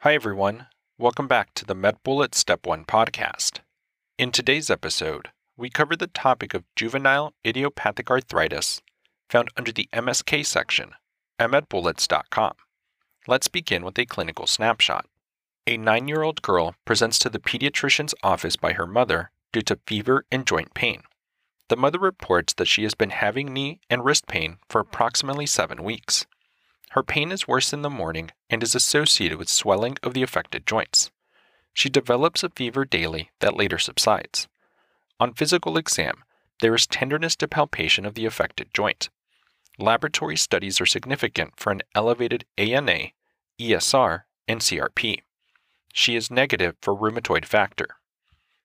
Hi, everyone. Welcome back to the MedBullets Step 1 podcast. In today's episode, we cover the topic of juvenile idiopathic arthritis found under the MSK section at medbullets.com. Let's begin with a clinical snapshot. A nine year old girl presents to the pediatrician's office by her mother due to fever and joint pain. The mother reports that she has been having knee and wrist pain for approximately seven weeks. Her pain is worse in the morning and is associated with swelling of the affected joints. She develops a fever daily that later subsides. On physical exam, there is tenderness to palpation of the affected joint. Laboratory studies are significant for an elevated ANA, ESR, and CRP. She is negative for rheumatoid factor.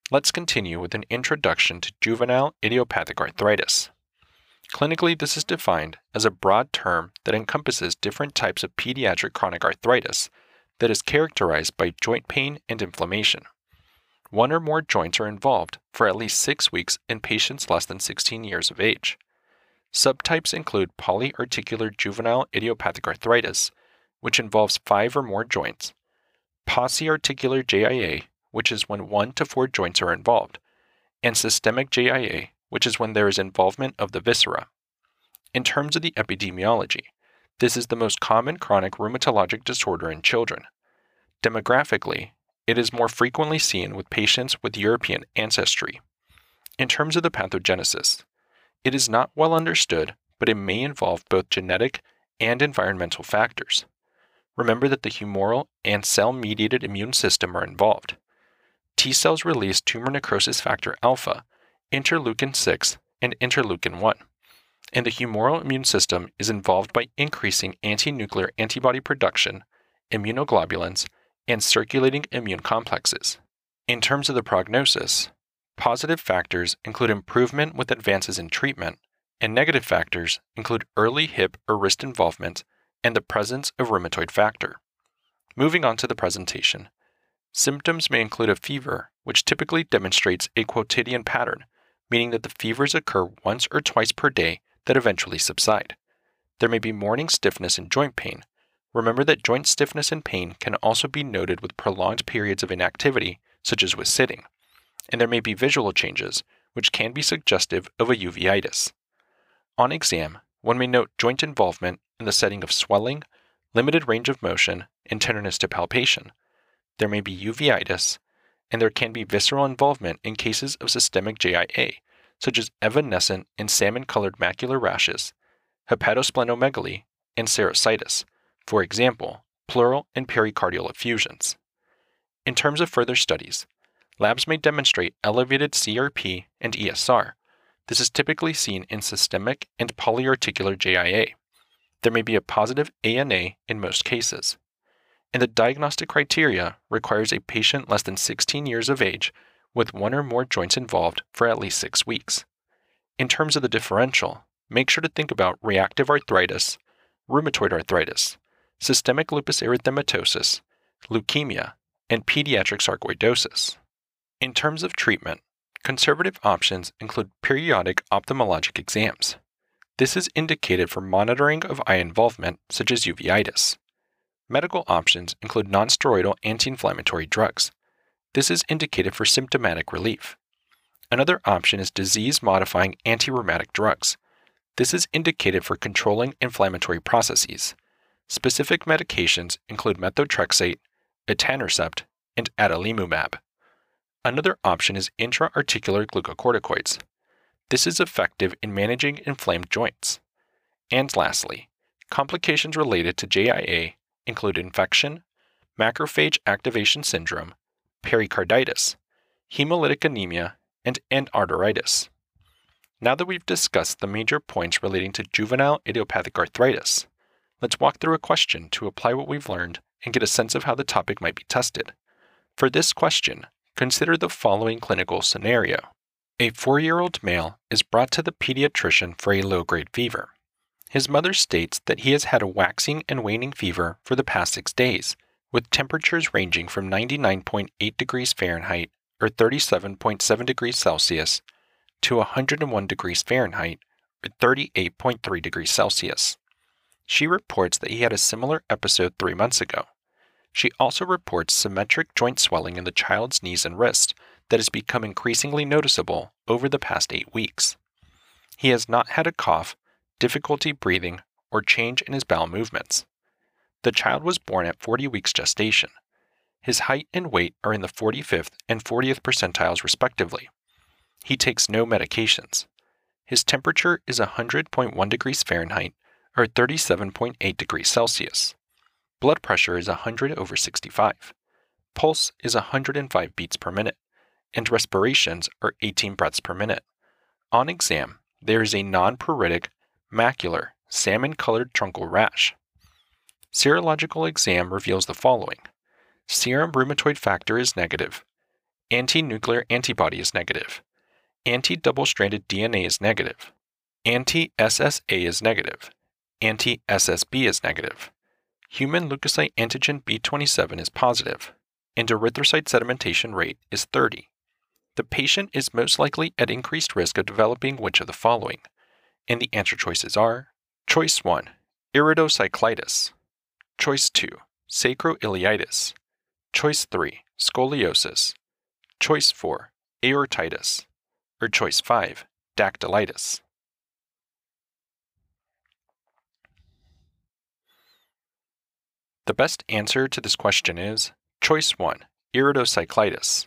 Let's continue with an introduction to juvenile idiopathic arthritis. Clinically, this is defined as a broad term that encompasses different types of pediatric chronic arthritis that is characterized by joint pain and inflammation. One or more joints are involved for at least six weeks in patients less than 16 years of age. Subtypes include polyarticular juvenile idiopathic arthritis, which involves five or more joints, pauciarticular JIA, which is when one to four joints are involved, and systemic JIA, which is when there is involvement of the viscera. In terms of the epidemiology, this is the most common chronic rheumatologic disorder in children. Demographically, it is more frequently seen with patients with European ancestry. In terms of the pathogenesis, it is not well understood, but it may involve both genetic and environmental factors. Remember that the humoral and cell mediated immune system are involved. T cells release tumor necrosis factor alpha, interleukin 6, and interleukin 1. And the humoral immune system is involved by increasing anti nuclear antibody production, immunoglobulins, and circulating immune complexes. In terms of the prognosis, positive factors include improvement with advances in treatment, and negative factors include early hip or wrist involvement and the presence of rheumatoid factor. Moving on to the presentation, symptoms may include a fever, which typically demonstrates a quotidian pattern meaning that the fevers occur once or twice per day that eventually subside. There may be morning stiffness and joint pain. Remember that joint stiffness and pain can also be noted with prolonged periods of inactivity, such as with sitting. And there may be visual changes, which can be suggestive of a uveitis. On exam, one may note joint involvement in the setting of swelling, limited range of motion, and tenderness to palpation. There may be uveitis, and there can be visceral involvement in cases of systemic JIA, such as evanescent and salmon colored macular rashes, hepatosplenomegaly, and serositis, for example, pleural and pericardial effusions. In terms of further studies, labs may demonstrate elevated CRP and ESR. This is typically seen in systemic and polyarticular JIA. There may be a positive ANA in most cases and the diagnostic criteria requires a patient less than 16 years of age with one or more joints involved for at least six weeks. In terms of the differential, make sure to think about reactive arthritis, rheumatoid arthritis, systemic lupus erythematosus, leukemia, and pediatric sarcoidosis. In terms of treatment, conservative options include periodic ophthalmologic exams. This is indicated for monitoring of eye involvement, such as uveitis. Medical options include nonsteroidal anti inflammatory drugs. This is indicated for symptomatic relief. Another option is disease modifying anti rheumatic drugs. This is indicated for controlling inflammatory processes. Specific medications include methotrexate, etanercept, and adalimumab. Another option is intra-articular glucocorticoids. This is effective in managing inflamed joints. And lastly, complications related to JIA include infection, macrophage activation syndrome, pericarditis, hemolytic anemia, and endarteritis. Now that we've discussed the major points relating to juvenile idiopathic arthritis, let's walk through a question to apply what we've learned and get a sense of how the topic might be tested. For this question, consider the following clinical scenario. A four year old male is brought to the pediatrician for a low grade fever. His mother states that he has had a waxing and waning fever for the past six days, with temperatures ranging from 99.8 degrees Fahrenheit or 37.7 degrees Celsius to 101 degrees Fahrenheit or 38.3 degrees Celsius. She reports that he had a similar episode three months ago. She also reports symmetric joint swelling in the child's knees and wrists that has become increasingly noticeable over the past eight weeks. He has not had a cough, difficulty breathing, or change in his bowel movements. The child was born at 40 weeks gestation. His height and weight are in the 45th and 40th percentiles, respectively. He takes no medications. His temperature is 100.1 degrees Fahrenheit or 37.8 degrees Celsius. Blood pressure is 100 over 65. Pulse is 105 beats per minute, and respirations are 18 breaths per minute. On exam, there is a non pruritic, macular, salmon colored truncal rash. Serological exam reveals the following serum rheumatoid factor is negative, anti nuclear antibody is negative, anti double stranded DNA is negative, anti SSA is negative, anti SSB is negative, human leukocyte antigen B27 is positive, and erythrocyte sedimentation rate is 30. The patient is most likely at increased risk of developing which of the following? And the answer choices are Choice 1 Iridocyclitis, Choice 2 Sacroiliitis, Choice 3 Scoliosis, Choice 4 Aortitis, or Choice 5 Dactylitis. The best answer to this question is Choice 1 Iridocyclitis.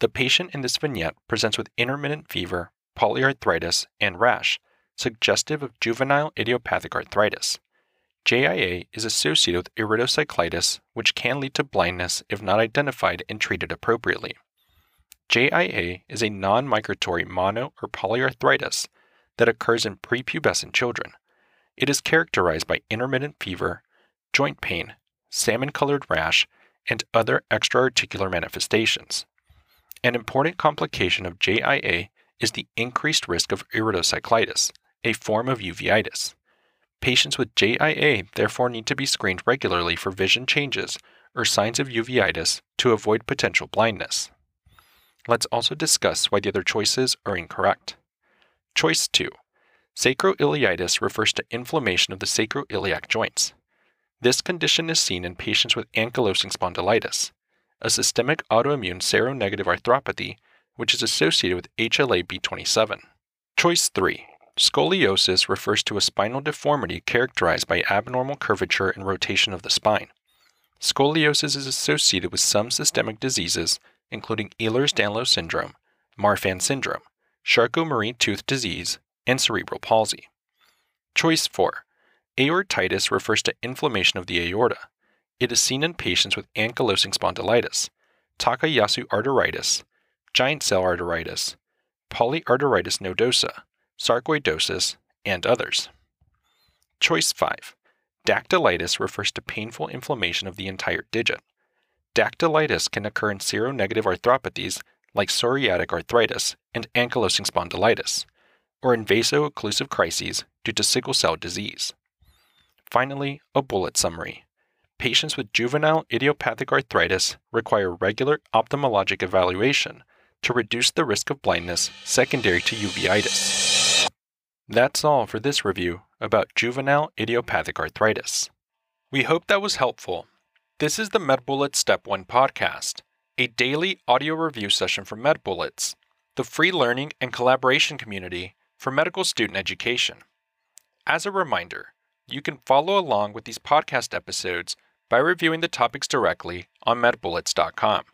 The patient in this vignette presents with intermittent fever, polyarthritis, and rash, suggestive of juvenile idiopathic arthritis. JIA is associated with iridocyclitis, which can lead to blindness if not identified and treated appropriately. JIA is a non migratory mono or polyarthritis that occurs in prepubescent children. It is characterized by intermittent fever, joint pain, salmon colored rash, and other extraarticular manifestations. An important complication of JIA is the increased risk of iridocyclitis, a form of uveitis. Patients with JIA therefore need to be screened regularly for vision changes or signs of uveitis to avoid potential blindness. Let's also discuss why the other choices are incorrect. Choice 2 Sacroiliitis refers to inflammation of the sacroiliac joints. This condition is seen in patients with ankylosing spondylitis, a systemic autoimmune seronegative arthropathy which is associated with HLA B27. Choice 3 Scoliosis refers to a spinal deformity characterized by abnormal curvature and rotation of the spine. Scoliosis is associated with some systemic diseases, including Ehlers-Danlos syndrome, Marfan syndrome, Charcot-Marie tooth disease, and cerebral palsy. Choice 4 Aortitis refers to inflammation of the aorta. It is seen in patients with ankylosing spondylitis, Takayasu arteritis, giant cell arteritis, polyarteritis nodosa, sarcoidosis, and others. Choice 5. Dactylitis refers to painful inflammation of the entire digit. Dactylitis can occur in seronegative arthropathies like psoriatic arthritis and ankylosing spondylitis, or in vaso-occlusive crises due to sickle cell disease. Finally, a bullet summary. Patients with juvenile idiopathic arthritis require regular ophthalmologic evaluation to reduce the risk of blindness secondary to uveitis. That's all for this review about juvenile idiopathic arthritis. We hope that was helpful. This is the MedBullets Step 1 podcast, a daily audio review session from MedBullets, the free learning and collaboration community for medical student education. As a reminder, you can follow along with these podcast episodes by reviewing the topics directly on medbullets.com.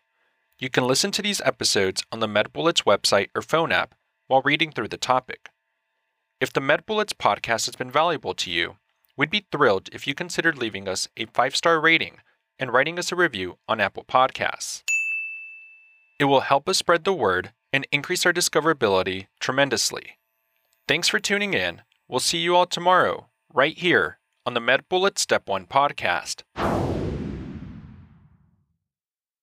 You can listen to these episodes on the MedBullets website or phone app while reading through the topic. If the MedBullets podcast has been valuable to you, we'd be thrilled if you considered leaving us a five star rating and writing us a review on Apple Podcasts. It will help us spread the word and increase our discoverability tremendously. Thanks for tuning in. We'll see you all tomorrow right here on the MedBullets Step 1 podcast.